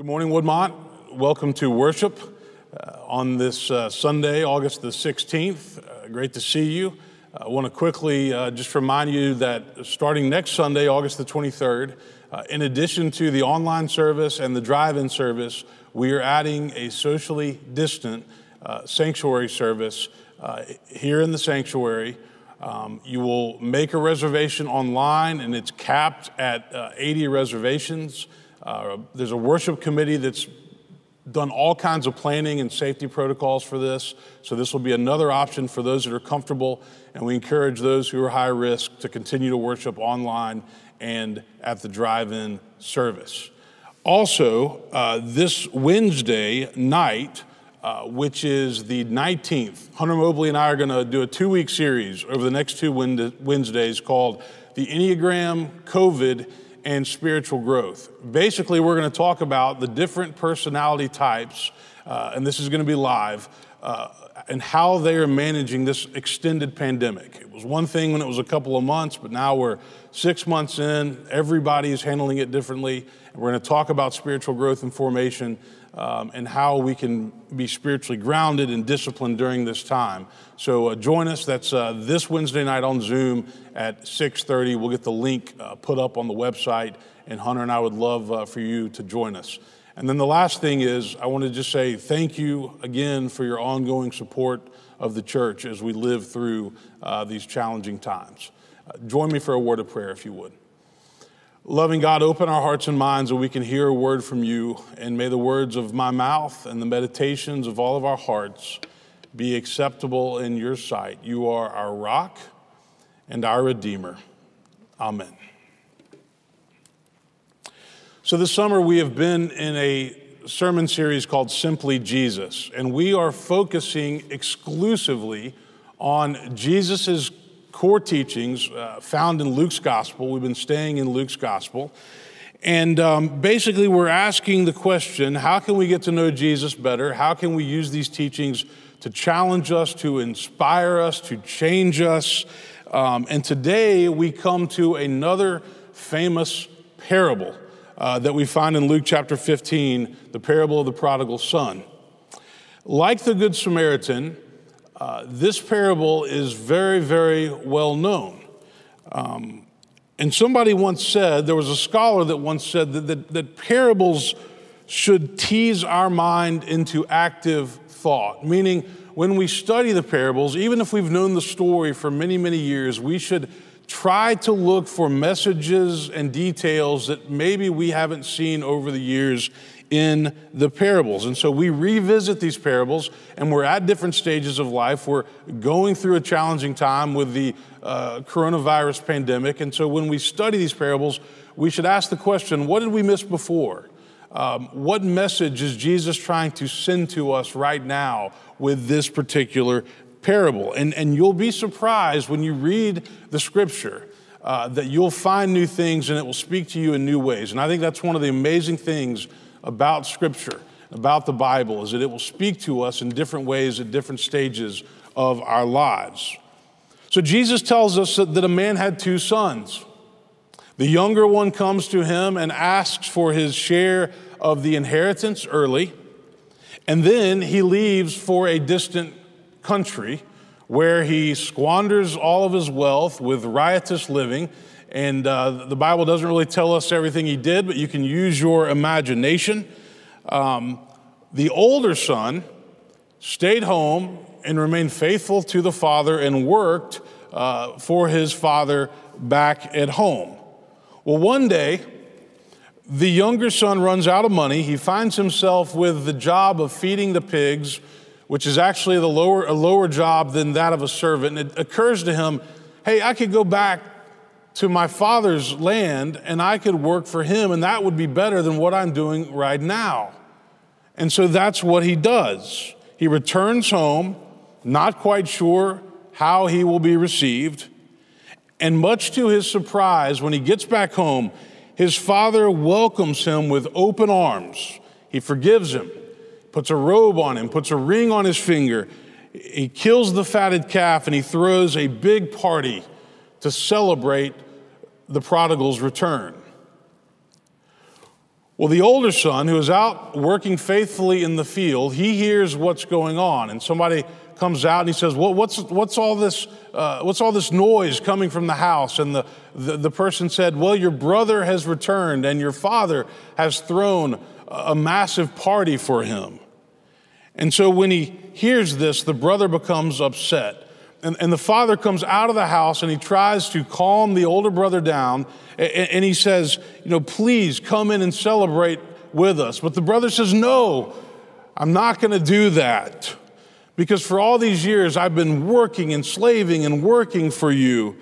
Good morning, Woodmont. Welcome to worship uh, on this uh, Sunday, August the 16th. Uh, great to see you. I want to quickly uh, just remind you that starting next Sunday, August the 23rd, uh, in addition to the online service and the drive in service, we are adding a socially distant uh, sanctuary service here in the sanctuary. Um, you will make a reservation online, and it's capped at 80 reservations. Uh, there's a worship committee that's done all kinds of planning and safety protocols for this. So, this will be another option for those that are comfortable. And we encourage those who are high risk to continue to worship online and at the drive in service. Also, uh, this Wednesday night, uh, which is the 19th, Hunter Mobley and I are going to do a two week series over the next two Wednesdays called The Enneagram COVID and spiritual growth. Basically, we're going to talk about the different personality types, uh, and this is going to be live, uh, and how they are managing this extended pandemic. It was one thing when it was a couple of months, but now we're six months in. Everybody is handling it differently. We're going to talk about spiritual growth and formation um, and how we can be spiritually grounded and disciplined during this time. So uh, join us. That's uh, this Wednesday night on Zoom at 6:30. We'll get the link uh, put up on the website, and Hunter and I would love uh, for you to join us. And then the last thing is, I want to just say thank you again for your ongoing support of the church as we live through uh, these challenging times. Uh, join me for a word of prayer, if you would. Loving God, open our hearts and minds so we can hear a word from you, and may the words of my mouth and the meditations of all of our hearts be acceptable in your sight. You are our rock and our Redeemer. Amen. So, this summer we have been in a sermon series called Simply Jesus, and we are focusing exclusively on Jesus' core teachings uh, found in Luke's gospel. We've been staying in Luke's gospel. And um, basically, we're asking the question how can we get to know Jesus better? How can we use these teachings to challenge us, to inspire us, to change us? Um, and today, we come to another famous parable uh, that we find in Luke chapter 15, the parable of the prodigal son. Like the Good Samaritan, uh, this parable is very, very well known. Um, and somebody once said, there was a scholar that once said that, that, that parables should tease our mind into active thought, meaning when we study the parables, even if we've known the story for many, many years, we should try to look for messages and details that maybe we haven't seen over the years in the parables. And so we revisit these parables, and we're at different stages of life. We're going through a challenging time with the uh, coronavirus pandemic. And so when we study these parables, we should ask the question what did we miss before? Um, what message is Jesus trying to send to us right now with this particular parable? And, and you'll be surprised when you read the scripture. Uh, that you'll find new things and it will speak to you in new ways. And I think that's one of the amazing things about Scripture, about the Bible, is that it will speak to us in different ways at different stages of our lives. So Jesus tells us that a man had two sons. The younger one comes to him and asks for his share of the inheritance early, and then he leaves for a distant country where he squanders all of his wealth with riotous living and uh, the Bible doesn't really tell us everything he did, but you can use your imagination. Um, the older son stayed home and remained faithful to the father and worked uh, for his father back at home. Well, one day, the younger son runs out of money. He finds himself with the job of feeding the pigs, which is actually the lower, a lower job than that of a servant. And it occurs to him, hey, I could go back to my father's land and I could work for him, and that would be better than what I'm doing right now. And so that's what he does. He returns home, not quite sure how he will be received. And much to his surprise, when he gets back home, his father welcomes him with open arms. He forgives him, puts a robe on him, puts a ring on his finger. He kills the fatted calf and he throws a big party to celebrate the prodigal's return. Well, the older son, who is out working faithfully in the field, he hears what's going on, and somebody comes out and he says, well, what's, what's, all this, uh, what's all this noise coming from the house? And the, the, the person said, Well, your brother has returned, and your father has thrown a massive party for him. And so when he hears this, the brother becomes upset. And, and, the father comes out of the house and he tries to calm the older brother down. And, and he says, You know, please come in and celebrate with us. But the brother says, No, I'm not going to do that. Because for all these years, I've been working and slaving and working for you.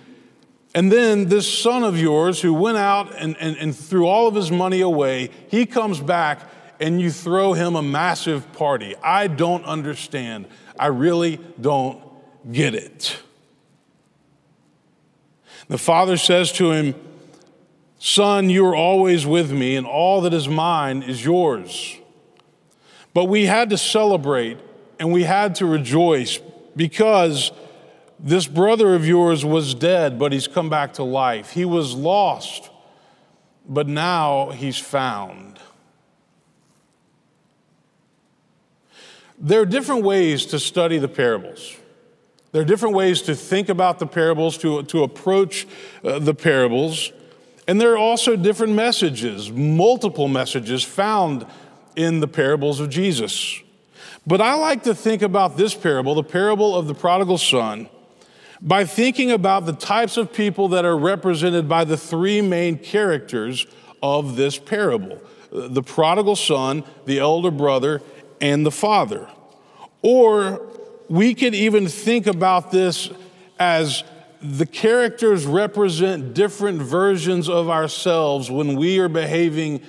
And then this son of yours who went out and, and, and threw all of his money away, he comes back and you throw him a massive party. I don't understand. I really don't get it. The father says to him, Son, you are always with me, and all that is mine is yours. But we had to celebrate and we had to rejoice because this brother of yours was dead, but he's come back to life. He was lost, but now he's found. There are different ways to study the parables. There are different ways to think about the parables, to, to approach uh, the parables. And there are also different messages, multiple messages found in the parables of Jesus. But I like to think about this parable, the parable of the prodigal son, by thinking about the types of people that are represented by the three main characters of this parable the prodigal son, the elder brother, and the father. Or we could even think about this as the characters represent different versions of ourselves when we are behaving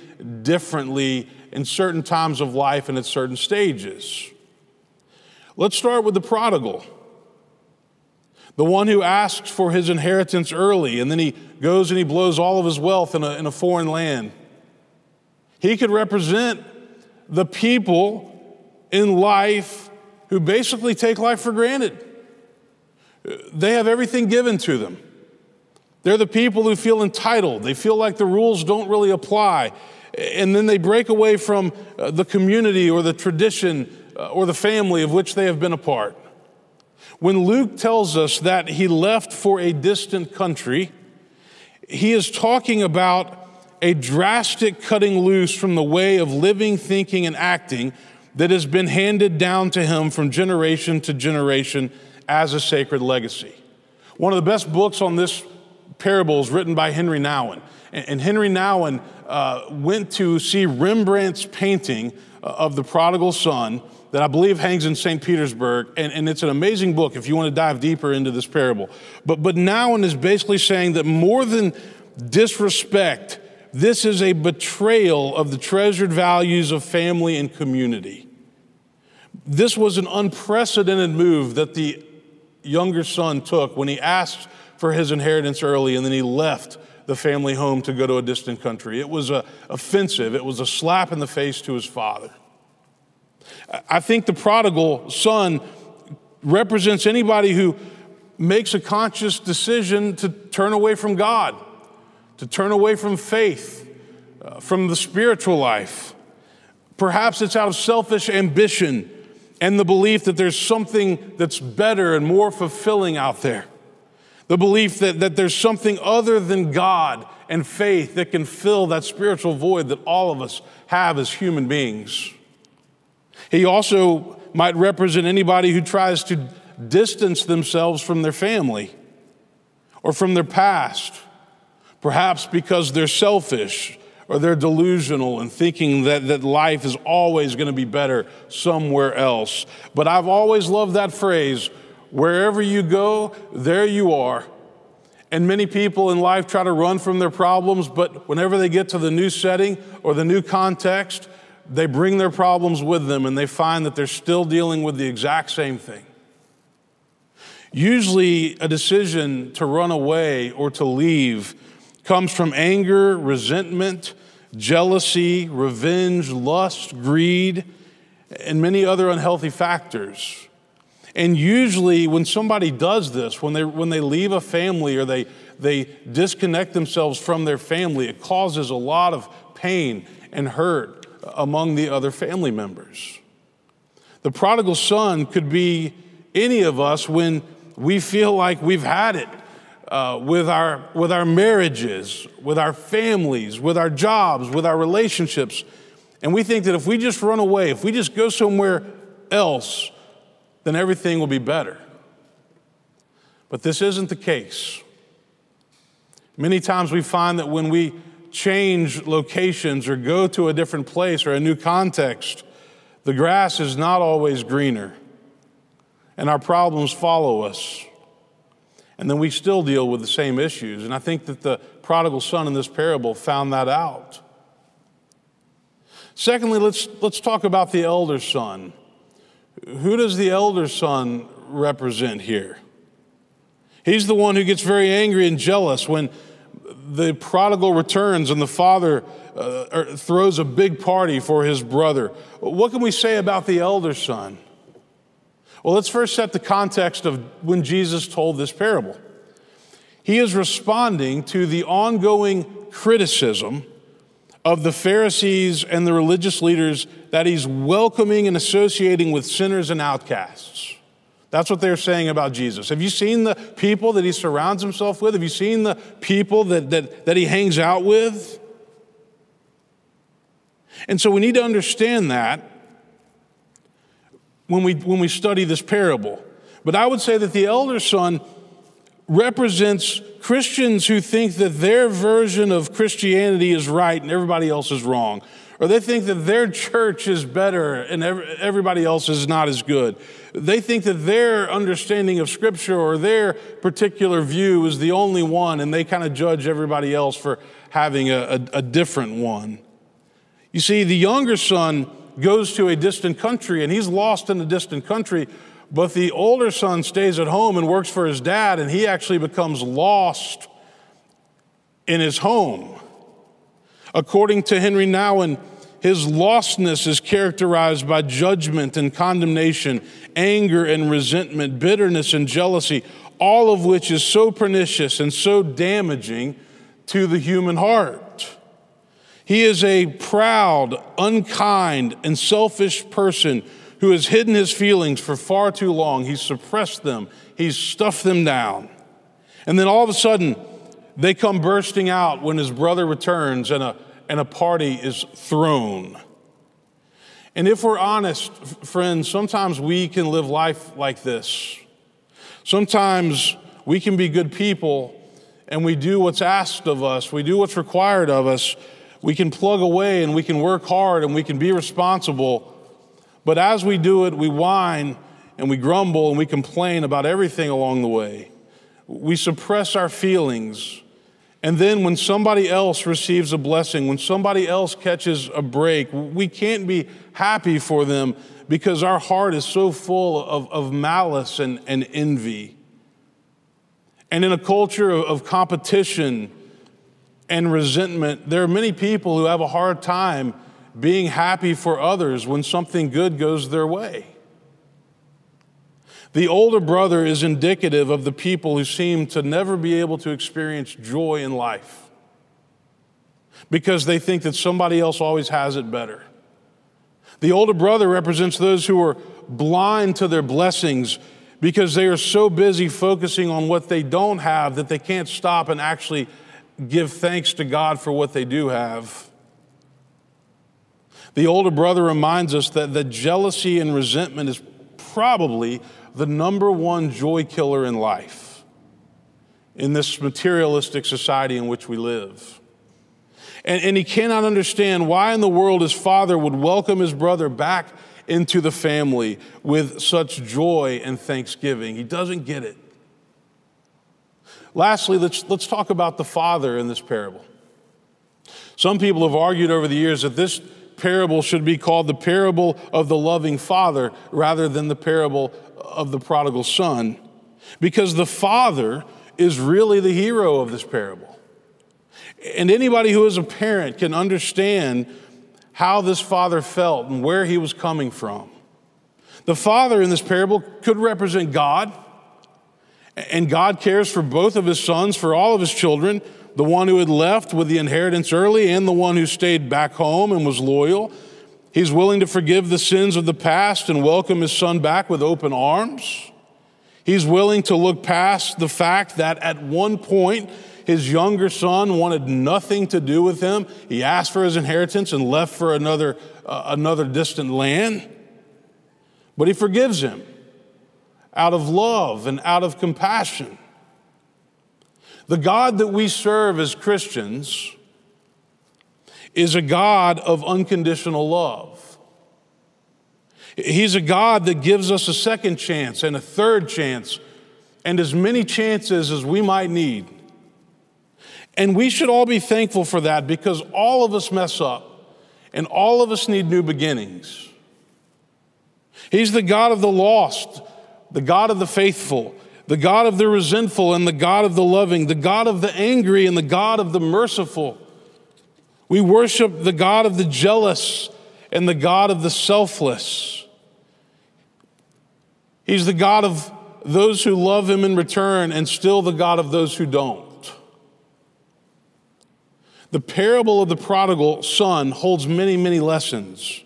differently in certain times of life and at certain stages. Let's start with the prodigal, the one who asks for his inheritance early and then he goes and he blows all of his wealth in a, in a foreign land. He could represent the people in life who basically take life for granted. They have everything given to them. They're the people who feel entitled. They feel like the rules don't really apply and then they break away from uh, the community or the tradition uh, or the family of which they have been a part. When Luke tells us that he left for a distant country, he is talking about a drastic cutting loose from the way of living, thinking, and acting that has been handed down to him from generation to generation as a sacred legacy. One of the best books on this parable is written by Henry Nouwen. And Henry Nouwen uh, went to see Rembrandt's painting uh, of the prodigal son that I believe hangs in St. Petersburg. And, and it's an amazing book if you want to dive deeper into this parable. But, but Nouwen is basically saying that more than disrespect, this is a betrayal of the treasured values of family and community. This was an unprecedented move that the younger son took when he asked for his inheritance early and then he left the family home to go to a distant country. It was a, offensive, it was a slap in the face to his father. I think the prodigal son represents anybody who makes a conscious decision to turn away from God, to turn away from faith, uh, from the spiritual life. Perhaps it's out of selfish ambition and the belief that there's something that's better and more fulfilling out there the belief that, that there's something other than God and faith that can fill that spiritual void that all of us have as human beings. He also might represent anybody who tries to distance themselves from their family or from their past, perhaps because they're selfish or they're delusional and thinking that, that life is always going to be better somewhere else. But I've always loved that phrase Wherever you go, there you are. And many people in life try to run from their problems, but whenever they get to the new setting or the new context, they bring their problems with them and they find that they're still dealing with the exact same thing. Usually, a decision to run away or to leave comes from anger, resentment, jealousy, revenge, lust, greed, and many other unhealthy factors. And usually, when somebody does this, when they, when they leave a family or they, they disconnect themselves from their family, it causes a lot of pain and hurt among the other family members. The prodigal son could be any of us when we feel like we've had it uh, with, our, with our marriages, with our families, with our jobs, with our relationships. And we think that if we just run away, if we just go somewhere else, then everything will be better. But this isn't the case. Many times we find that when we change locations or go to a different place or a new context, the grass is not always greener, and our problems follow us. And then we still deal with the same issues. And I think that the prodigal son in this parable found that out. Secondly, let's, let's talk about the elder son. Who does the elder son represent here? He's the one who gets very angry and jealous when the prodigal returns and the father uh, er, throws a big party for his brother. What can we say about the elder son? Well, let's first set the context of when Jesus told this parable. He is responding to the ongoing criticism of the Pharisees and the religious leaders that he's welcoming and associating with sinners and outcasts. That's what they're saying about Jesus. Have you seen the people that he surrounds himself with? Have you seen the people that, that, that he hangs out with? And so we need to understand that when we, when we study this parable. But I would say that the elder son represents Christians who think that their version of Christianity is right and everybody else is wrong. Or they think that their church is better and everybody else is not as good. They think that their understanding of Scripture or their particular view is the only one, and they kind of judge everybody else for having a, a, a different one. You see, the younger son goes to a distant country and he's lost in a distant country, but the older son stays at home and works for his dad, and he actually becomes lost in his home. According to Henry Nouwen, his lostness is characterized by judgment and condemnation, anger and resentment, bitterness and jealousy, all of which is so pernicious and so damaging to the human heart. He is a proud, unkind, and selfish person who has hidden his feelings for far too long. He's suppressed them, he's stuffed them down. And then all of a sudden, they come bursting out when his brother returns and a, and a party is thrown. And if we're honest, friends, sometimes we can live life like this. Sometimes we can be good people and we do what's asked of us, we do what's required of us, we can plug away and we can work hard and we can be responsible. But as we do it, we whine and we grumble and we complain about everything along the way. We suppress our feelings. And then when somebody else receives a blessing, when somebody else catches a break, we can't be happy for them because our heart is so full of, of malice and, and envy. And in a culture of, of competition, and resentment, there are many people who have a hard time being happy for others when something good goes their way. The older brother is indicative of the people who seem to never be able to experience joy in life because they think that somebody else always has it better. The older brother represents those who are blind to their blessings because they are so busy focusing on what they don't have that they can't stop and actually give thanks to God for what they do have. The older brother reminds us that the jealousy and resentment is probably the number one joy killer in life, in this materialistic society in which we live. And, and he cannot understand why in the world his father would welcome his brother back into the family with such joy and thanksgiving. He doesn't get it. Lastly, let's, let's talk about the father in this parable. Some people have argued over the years that this parable should be called the parable of the loving father rather than the parable of the prodigal son, because the father is really the hero of this parable. And anybody who is a parent can understand how this father felt and where he was coming from. The father in this parable could represent God and God cares for both of his sons, for all of his children, the one who had left with the inheritance early and the one who stayed back home and was loyal. He's willing to forgive the sins of the past and welcome his son back with open arms. He's willing to look past the fact that at one point his younger son wanted nothing to do with him. He asked for his inheritance and left for another, uh, another distant land. But he forgives him out of love and out of compassion. The God that we serve as Christians is a God of unconditional love. He's a God that gives us a second chance and a third chance and as many chances as we might need. And we should all be thankful for that because all of us mess up and all of us need new beginnings. He's the God of the lost, the God of the faithful, the God of the resentful and the God of the loving, the God of the angry and the God of the merciful. We worship the God of the jealous and the God of the selfless. He's the God of those who love him in return and still the God of those who don't. The parable of the prodigal son holds many, many lessons.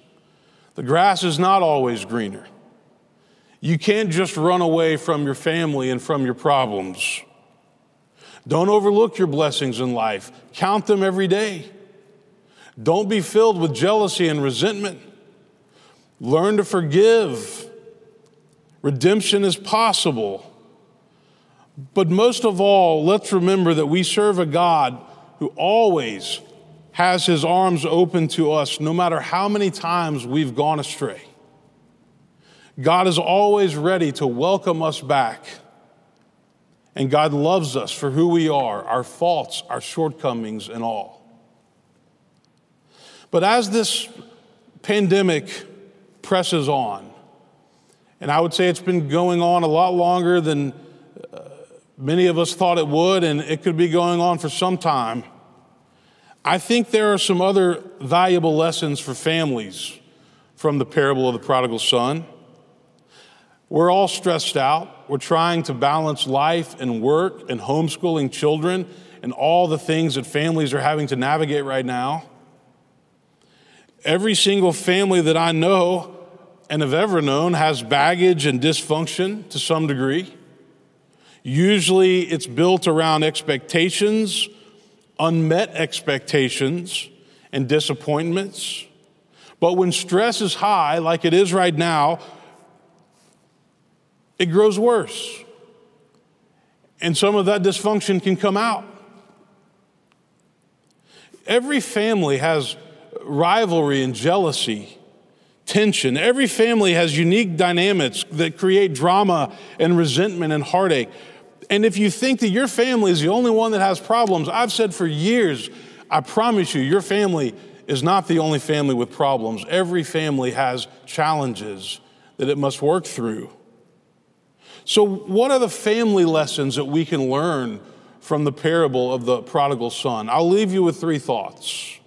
The grass is not always greener. You can't just run away from your family and from your problems. Don't overlook your blessings in life, count them every day. Don't be filled with jealousy and resentment. Learn to forgive. Redemption is possible. But most of all, let's remember that we serve a God who always has his arms open to us, no matter how many times we've gone astray. God is always ready to welcome us back. And God loves us for who we are, our faults, our shortcomings, and all. But as this pandemic presses on, and I would say it's been going on a lot longer than uh, many of us thought it would, and it could be going on for some time. I think there are some other valuable lessons for families from the parable of the prodigal son. We're all stressed out. We're trying to balance life and work and homeschooling children and all the things that families are having to navigate right now. Every single family that I know and have ever known has baggage and dysfunction to some degree. Usually it's built around expectations, unmet expectations, and disappointments. But when stress is high, like it is right now, it grows worse. And some of that dysfunction can come out. Every family has rivalry and jealousy, tension. Every family has unique dynamics that create drama and resentment and heartache. And if you think that your family is the only one that has problems, I've said for years, I promise you, your family is not the only family with problems. Every family has challenges that it must work through. So, what are the family lessons that we can learn from the parable of the prodigal son? I'll leave you with three thoughts.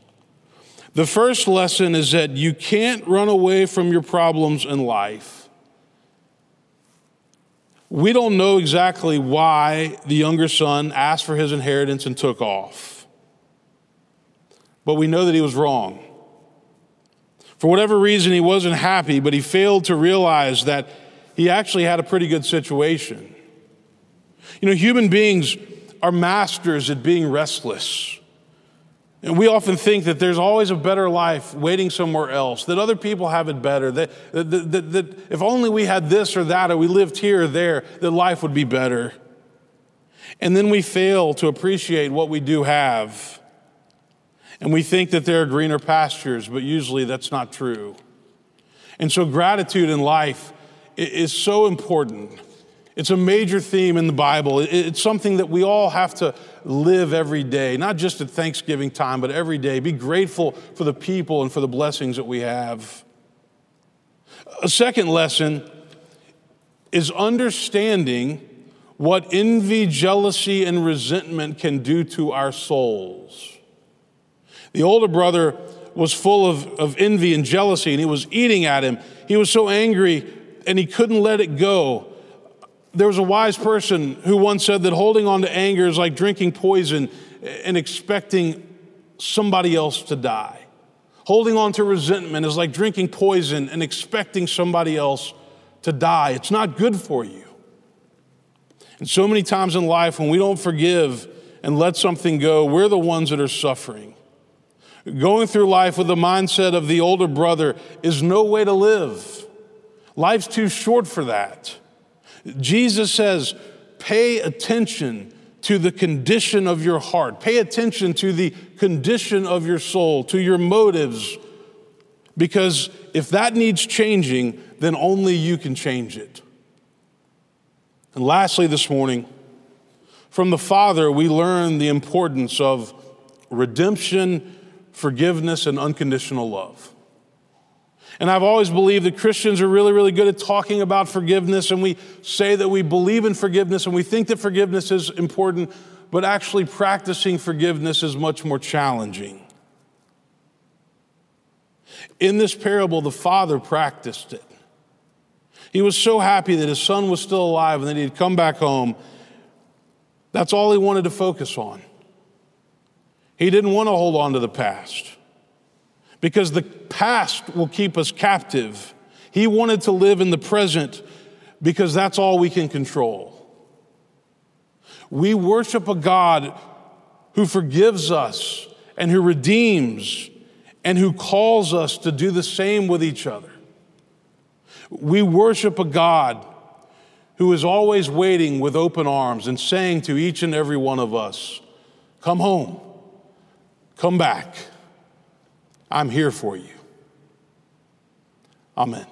The first lesson is that you can't run away from your problems in life. We don't know exactly why the younger son asked for his inheritance and took off, but we know that he was wrong. For whatever reason, he wasn't happy, but he failed to realize that he actually had a pretty good situation. You know, human beings are masters at being restless. And we often think that there's always a better life waiting somewhere else, that other people have it better, that, that, that, that, if only we had this or that, or we lived here or there, that life would be better. And then we fail to appreciate what we do have. And we think that there are greener pastures, but usually that's not true. And so, gratitude in life is so important. It's a major theme in the Bible. It's something that we all have to live every day, not just at Thanksgiving time, but every day. Be grateful for the people and for the blessings that we have. A second lesson is understanding what envy, jealousy, and resentment can do to our souls. The older brother was full of, of envy and jealousy, and he was eating at him. He was so angry and he couldn't let it go. There was a wise person who once said that holding on to anger is like drinking poison and expecting somebody else to die. Holding on to resentment is like drinking poison and expecting somebody else to die. It's not good for you. And so many times in life, when we don't forgive and let something go, we're the ones that are suffering. Going through life with the mindset of the older brother is no way to live. Life's too short for that. Jesus says, pay attention to the condition of your heart. Pay attention to the condition of your soul, to your motives, because if that needs changing, then only you can change it. And lastly, this morning, from the Father, we learn the importance of redemption, forgiveness, and unconditional love. And I've always believed that Christians are really, really good at talking about forgiveness, and we say that we believe in forgiveness and we think that forgiveness is important, but actually practicing forgiveness is much more challenging. In this parable, the father practiced it. He was so happy that his son was still alive and that he'd come back home. That's all he wanted to focus on. He didn't want to hold on to the past because the past will keep us captive. He wanted to live in the present because that's all we can control. We worship a God who forgives us and who redeems and who calls us to do the same with each other. We worship a God who is always waiting with open arms and saying to each and every one of us, Come home, come back. I'm here for you. Amen.